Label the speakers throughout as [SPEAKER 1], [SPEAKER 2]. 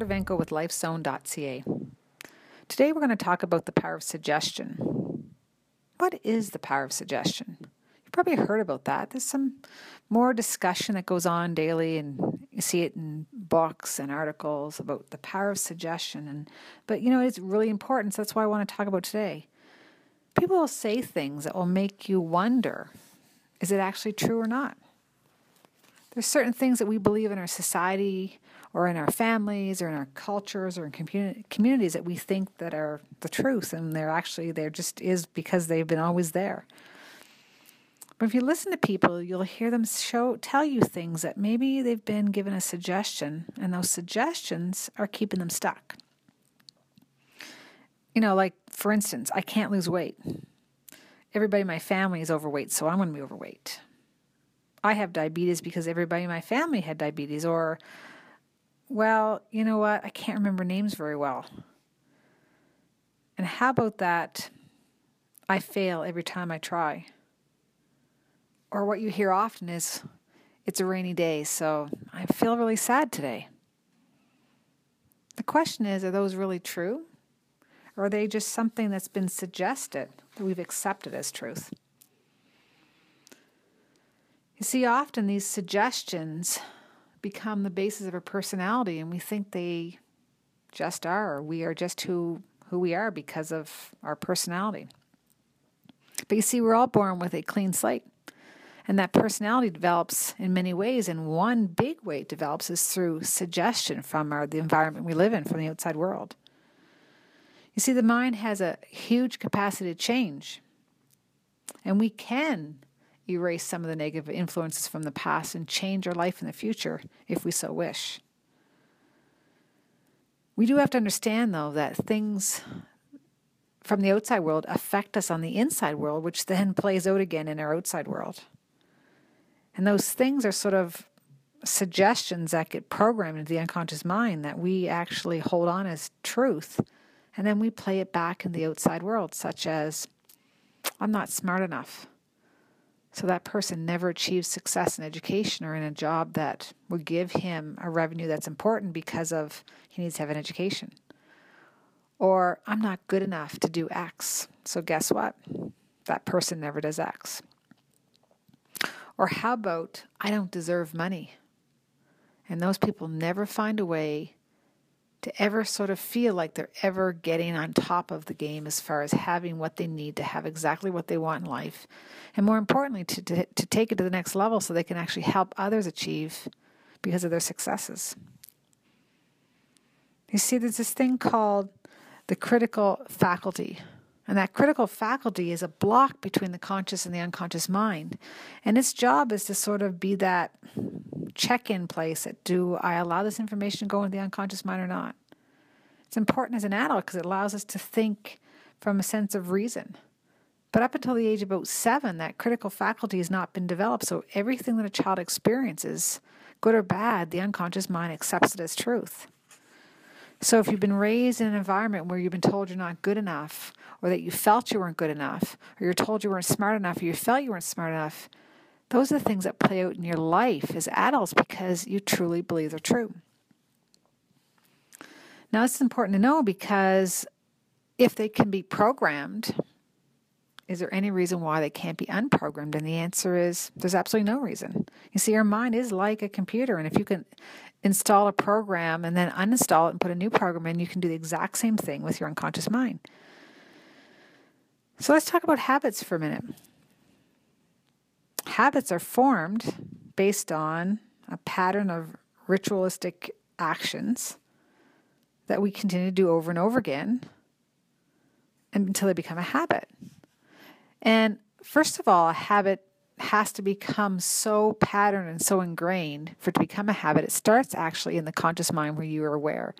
[SPEAKER 1] Mordavenko with lifezone.ca. Today we're going to talk about the power of suggestion. What is the power of suggestion? You've probably heard about that. There's some more discussion that goes on daily and you see it in books and articles about the power of suggestion and but you know it's really important, so that's why I want to talk about today. People will say things that will make you wonder, is it actually true or not? There's certain things that we believe in our society or in our families or in our cultures or in communi- communities that we think that are the truth and they're actually there just is because they've been always there. But if you listen to people, you'll hear them show tell you things that maybe they've been given a suggestion and those suggestions are keeping them stuck. You know, like for instance, I can't lose weight. Everybody in my family is overweight, so I'm going to be overweight. I have diabetes because everybody in my family had diabetes, or, well, you know what? I can't remember names very well. And how about that? I fail every time I try. Or what you hear often is, it's a rainy day, so I feel really sad today. The question is, are those really true? Or are they just something that's been suggested that we've accepted as truth? You see, often these suggestions become the basis of a personality, and we think they just are. We are just who, who we are because of our personality. But you see, we're all born with a clean slate. And that personality develops in many ways, and one big way it develops is through suggestion from our, the environment we live in, from the outside world. You see, the mind has a huge capacity to change, and we can erase some of the negative influences from the past and change our life in the future if we so wish. We do have to understand, though, that things from the outside world affect us on the inside world, which then plays out again in our outside world. And those things are sort of suggestions that get programmed into the unconscious mind that we actually hold on as truth. And then we play it back in the outside world, such as, I'm not smart enough. So that person never achieves success in education or in a job that would give him a revenue that's important because of he needs to have an education. Or I'm not good enough to do X. So guess what? That person never does X. Or how about I don't deserve money? And those people never find a way to ever sort of feel like they're ever getting on top of the game as far as having what they need to have exactly what they want in life. And more importantly, to, to, to take it to the next level so they can actually help others achieve because of their successes. You see, there's this thing called the critical faculty. And that critical faculty is a block between the conscious and the unconscious mind. And its job is to sort of be that check in place do I allow this information to go into the unconscious mind or not? It's important as an adult because it allows us to think from a sense of reason. But up until the age of about seven, that critical faculty has not been developed. So everything that a child experiences, good or bad, the unconscious mind accepts it as truth. So if you've been raised in an environment where you've been told you're not good enough, or that you felt you weren't good enough, or you're told you weren't smart enough, or you felt you weren't smart enough, those are the things that play out in your life as adults because you truly believe they're true. Now, it's important to know because if they can be programmed, is there any reason why they can't be unprogrammed? And the answer is there's absolutely no reason. You see, our mind is like a computer, and if you can install a program and then uninstall it and put a new program in, you can do the exact same thing with your unconscious mind. So let's talk about habits for a minute. Habits are formed based on a pattern of ritualistic actions that we continue to do over and over again until they become a habit. And first of all, a habit has to become so patterned and so ingrained for it to become a habit. It starts actually in the conscious mind where you are aware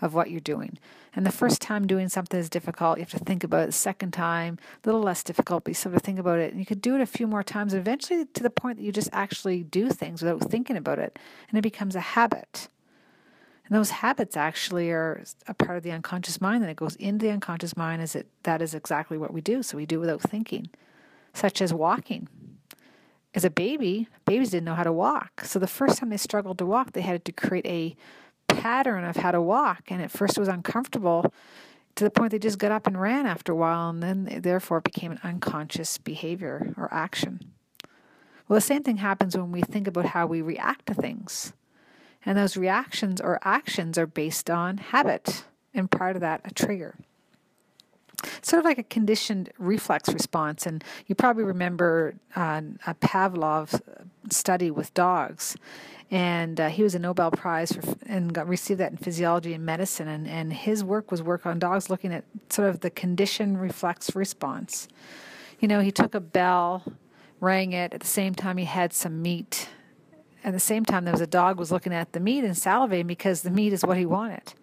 [SPEAKER 1] of what you're doing. And the first time doing something is difficult, you have to think about it. The second time, a little less difficult, but you sort of think about it. And you could do it a few more times, eventually to the point that you just actually do things without thinking about it. And it becomes a habit. And those habits actually are a part of the unconscious mind, and it goes into the unconscious mind as it that is exactly what we do. So we do without thinking, such as walking as a baby, babies didn't know how to walk. So the first time they struggled to walk, they had to create a pattern of how to walk. And at first it was uncomfortable to the point they just got up and ran after a while, and then therefore it became an unconscious behavior or action. Well, the same thing happens when we think about how we react to things. And those reactions or actions are based on habit, and part of that, a trigger. Sort of like a conditioned reflex response. And you probably remember uh, a Pavlov study with dogs and uh, he was a Nobel Prize for, and got received that in physiology and medicine. And, and his work was work on dogs, looking at sort of the conditioned reflex response. You know, he took a bell, rang it at the same time he had some meat. At the same time, there was a dog was looking at the meat and salivating because the meat is what he wanted.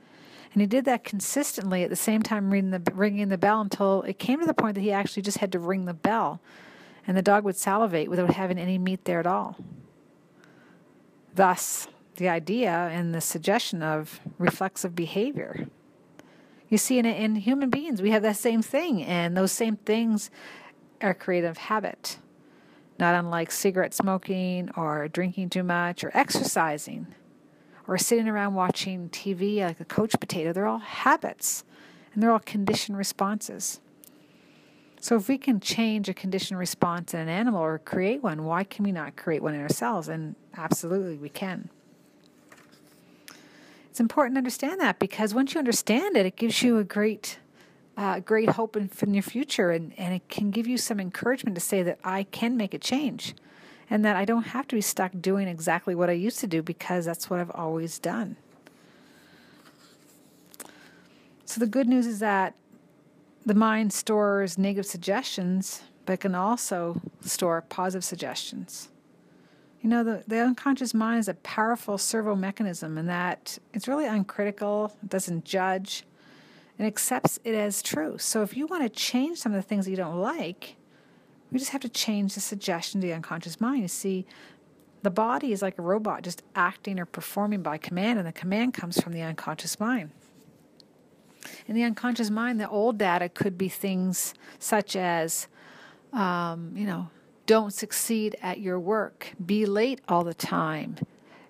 [SPEAKER 1] And he did that consistently at the same time ringing the, ringing the bell until it came to the point that he actually just had to ring the bell. And the dog would salivate without having any meat there at all. Thus, the idea and the suggestion of reflexive behavior. You see, in, in human beings, we have that same thing, and those same things are creative habit. Not unlike cigarette smoking or drinking too much or exercising or sitting around watching TV like a couch potato, they're all habits and they're all conditioned responses. So, if we can change a conditioned response in an animal or create one, why can we not create one in ourselves? And absolutely, we can. It's important to understand that because once you understand it, it gives you a great, uh, great hope in, in your future, and, and it can give you some encouragement to say that I can make a change, and that I don't have to be stuck doing exactly what I used to do because that's what I've always done. So the good news is that the mind stores negative suggestions, but can also store positive suggestions. You know, the, the unconscious mind is a powerful servo mechanism in that it's really uncritical, it doesn't judge, and accepts it as true. So if you want to change some of the things you don't like, we just have to change the suggestion to the unconscious mind. You see, the body is like a robot just acting or performing by command, and the command comes from the unconscious mind. In the unconscious mind, the old data could be things such as, um, you know, don't succeed at your work, be late all the time,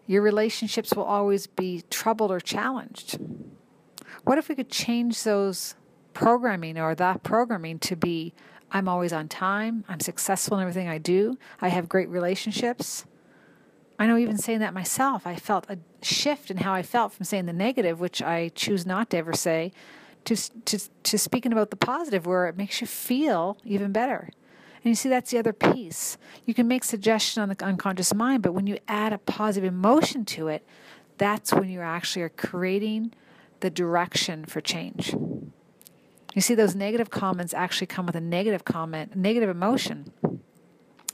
[SPEAKER 1] your relationships will always be troubled or challenged. What if we could change those programming or that programming to be I'm always on time, I'm successful in everything I do, I have great relationships? I know even saying that myself, I felt a shift in how I felt from saying the negative, which I choose not to ever say, to, to, to speaking about the positive, where it makes you feel even better. And you see, that's the other piece. You can make suggestion on the unconscious mind, but when you add a positive emotion to it, that's when you actually are creating the direction for change. You see, those negative comments actually come with a negative comment, negative emotion.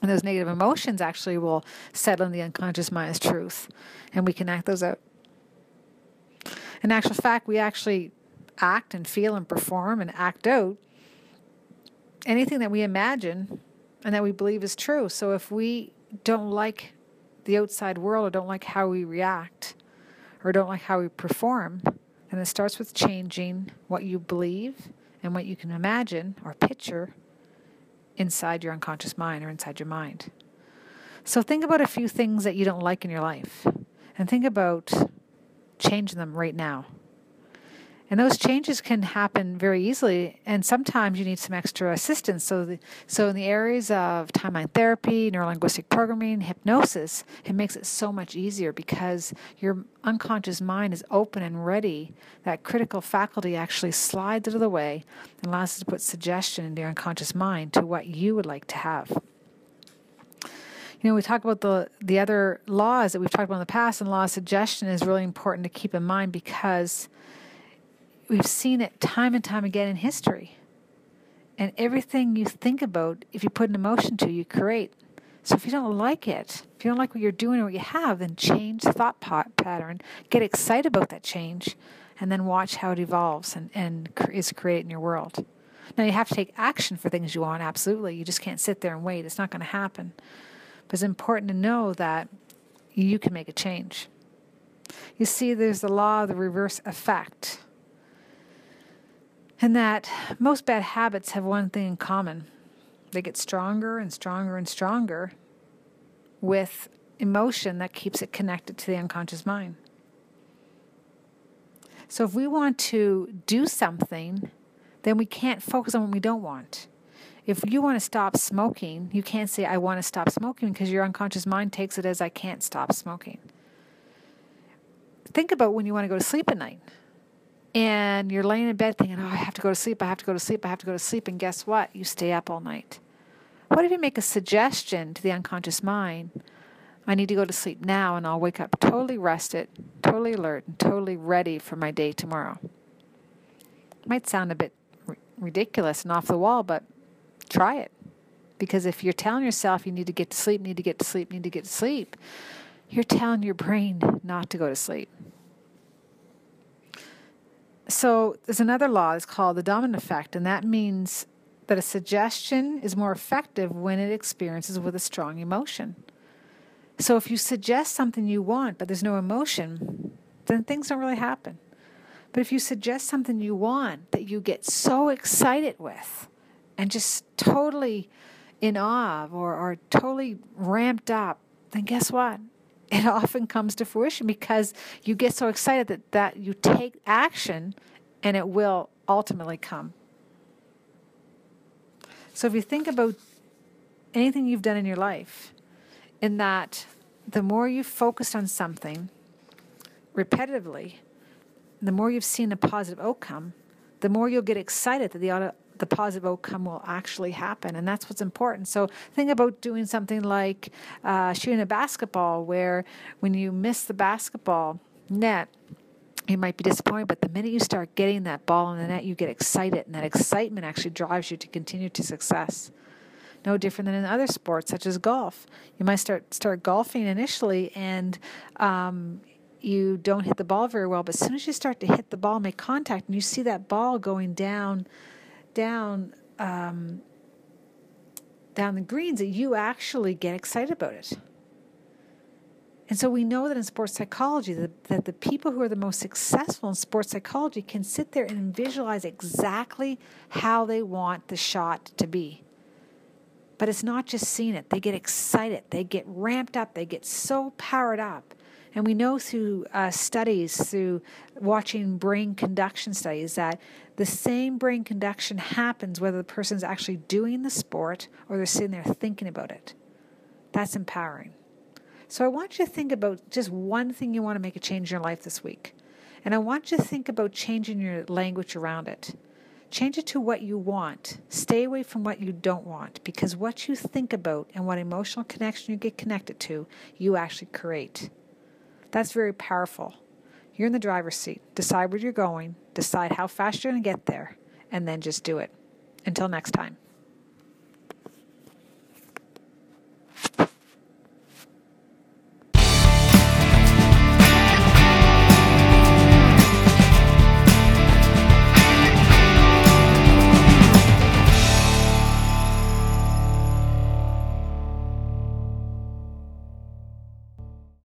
[SPEAKER 1] And those negative emotions actually will settle in the unconscious mind as truth, and we can act those out. In actual fact, we actually act and feel and perform and act out anything that we imagine and that we believe is true. So if we don't like the outside world or don't like how we react or don't like how we perform, then it starts with changing what you believe and what you can imagine or picture inside your unconscious mind or inside your mind. So think about a few things that you don't like in your life and think about changing them right now. And those changes can happen very easily, and sometimes you need some extra assistance. So, the, so in the areas of timeline therapy, neurolinguistic programming, hypnosis, it makes it so much easier because your unconscious mind is open and ready. That critical faculty actually slides out of the way and allows us to put suggestion into your unconscious mind to what you would like to have. You know, we talk about the the other laws that we've talked about in the past, and law of suggestion is really important to keep in mind because we've seen it time and time again in history. And everything you think about, if you put an emotion to, you create. So if you don't like it, if you don't like what you're doing or what you have, then change the thought pattern. Get excited about that change, and then watch how it evolves and, and is created in your world. Now, you have to take action for things you want, absolutely. You just can't sit there and wait. It's not going to happen. But it's important to know that you can make a change. You see, there's the law of the reverse effect and that most bad habits have one thing in common they get stronger and stronger and stronger with emotion that keeps it connected to the unconscious mind. So if we want to do something, then we can't focus on what we don't want. If you want to stop smoking, you can't say, I want to stop smoking because your unconscious mind takes it as I can't stop smoking. Think about when you want to go to sleep at night and you're laying in bed thinking, oh, I have to go to sleep, I have to go to sleep, I have to go to sleep. And guess what? You stay up all night. What if you make a suggestion to the unconscious mind? I need to go to sleep now and I'll wake up totally rested, totally alert, and totally ready for my day tomorrow. It Might sound a bit r- ridiculous and off the wall, but try it. Because if you're telling yourself you need to get to sleep, need to get to sleep, need to get to sleep, you're telling your brain not to go to sleep. So there's another law that's called the dominant effect, and that means that a suggestion is more effective when it experiences with a strong emotion. So if you suggest something you want, but there's no emotion, then things don't really happen. But if you suggest something you want that you get so excited with and just totally in awe of or, or totally ramped up, then guess what? It often comes to fruition because you get so excited that, that you take action and it will ultimately come. So if you think about anything you've done in your life, in that the more you've focused on something repetitively, the more you've seen a positive outcome, the more you'll get excited that the the positive outcome will actually happen. And that's what's important. So think about doing something like uh, shooting a basketball, where when you miss the basketball net, you might be disappointed, but the minute you start getting that ball in the net, you get excited, and that excitement actually drives you to continue to success. No different than in other sports, such as golf. You might start start golfing initially, and um, you don't hit the ball very well. But as soon as you start to hit the ball, make contact, and you see that ball going down down um, down the greens that you actually get excited about it. And so we know that in sports psychology that, that the people who are the most successful in sports psychology can sit there and visualize exactly how they want the shot to be. But it's not just seeing it. They get excited. They get ramped up. They get so powered up and we know through uh, studies, through watching brain conduction studies, that the same brain conduction happens whether the person's actually doing the sport or they're sitting there thinking about it. That's empowering. So I want you to think about just one thing you want to make a change in your life this week. And I want you to think about changing your language around it. Change it to what you want. Stay away from what you don't want because what you think about and what emotional connection you get connected to, you actually create. That's very powerful. You're in the driver's seat. Decide where you're going, decide how fast you're going to get there, and then just do it. Until next time.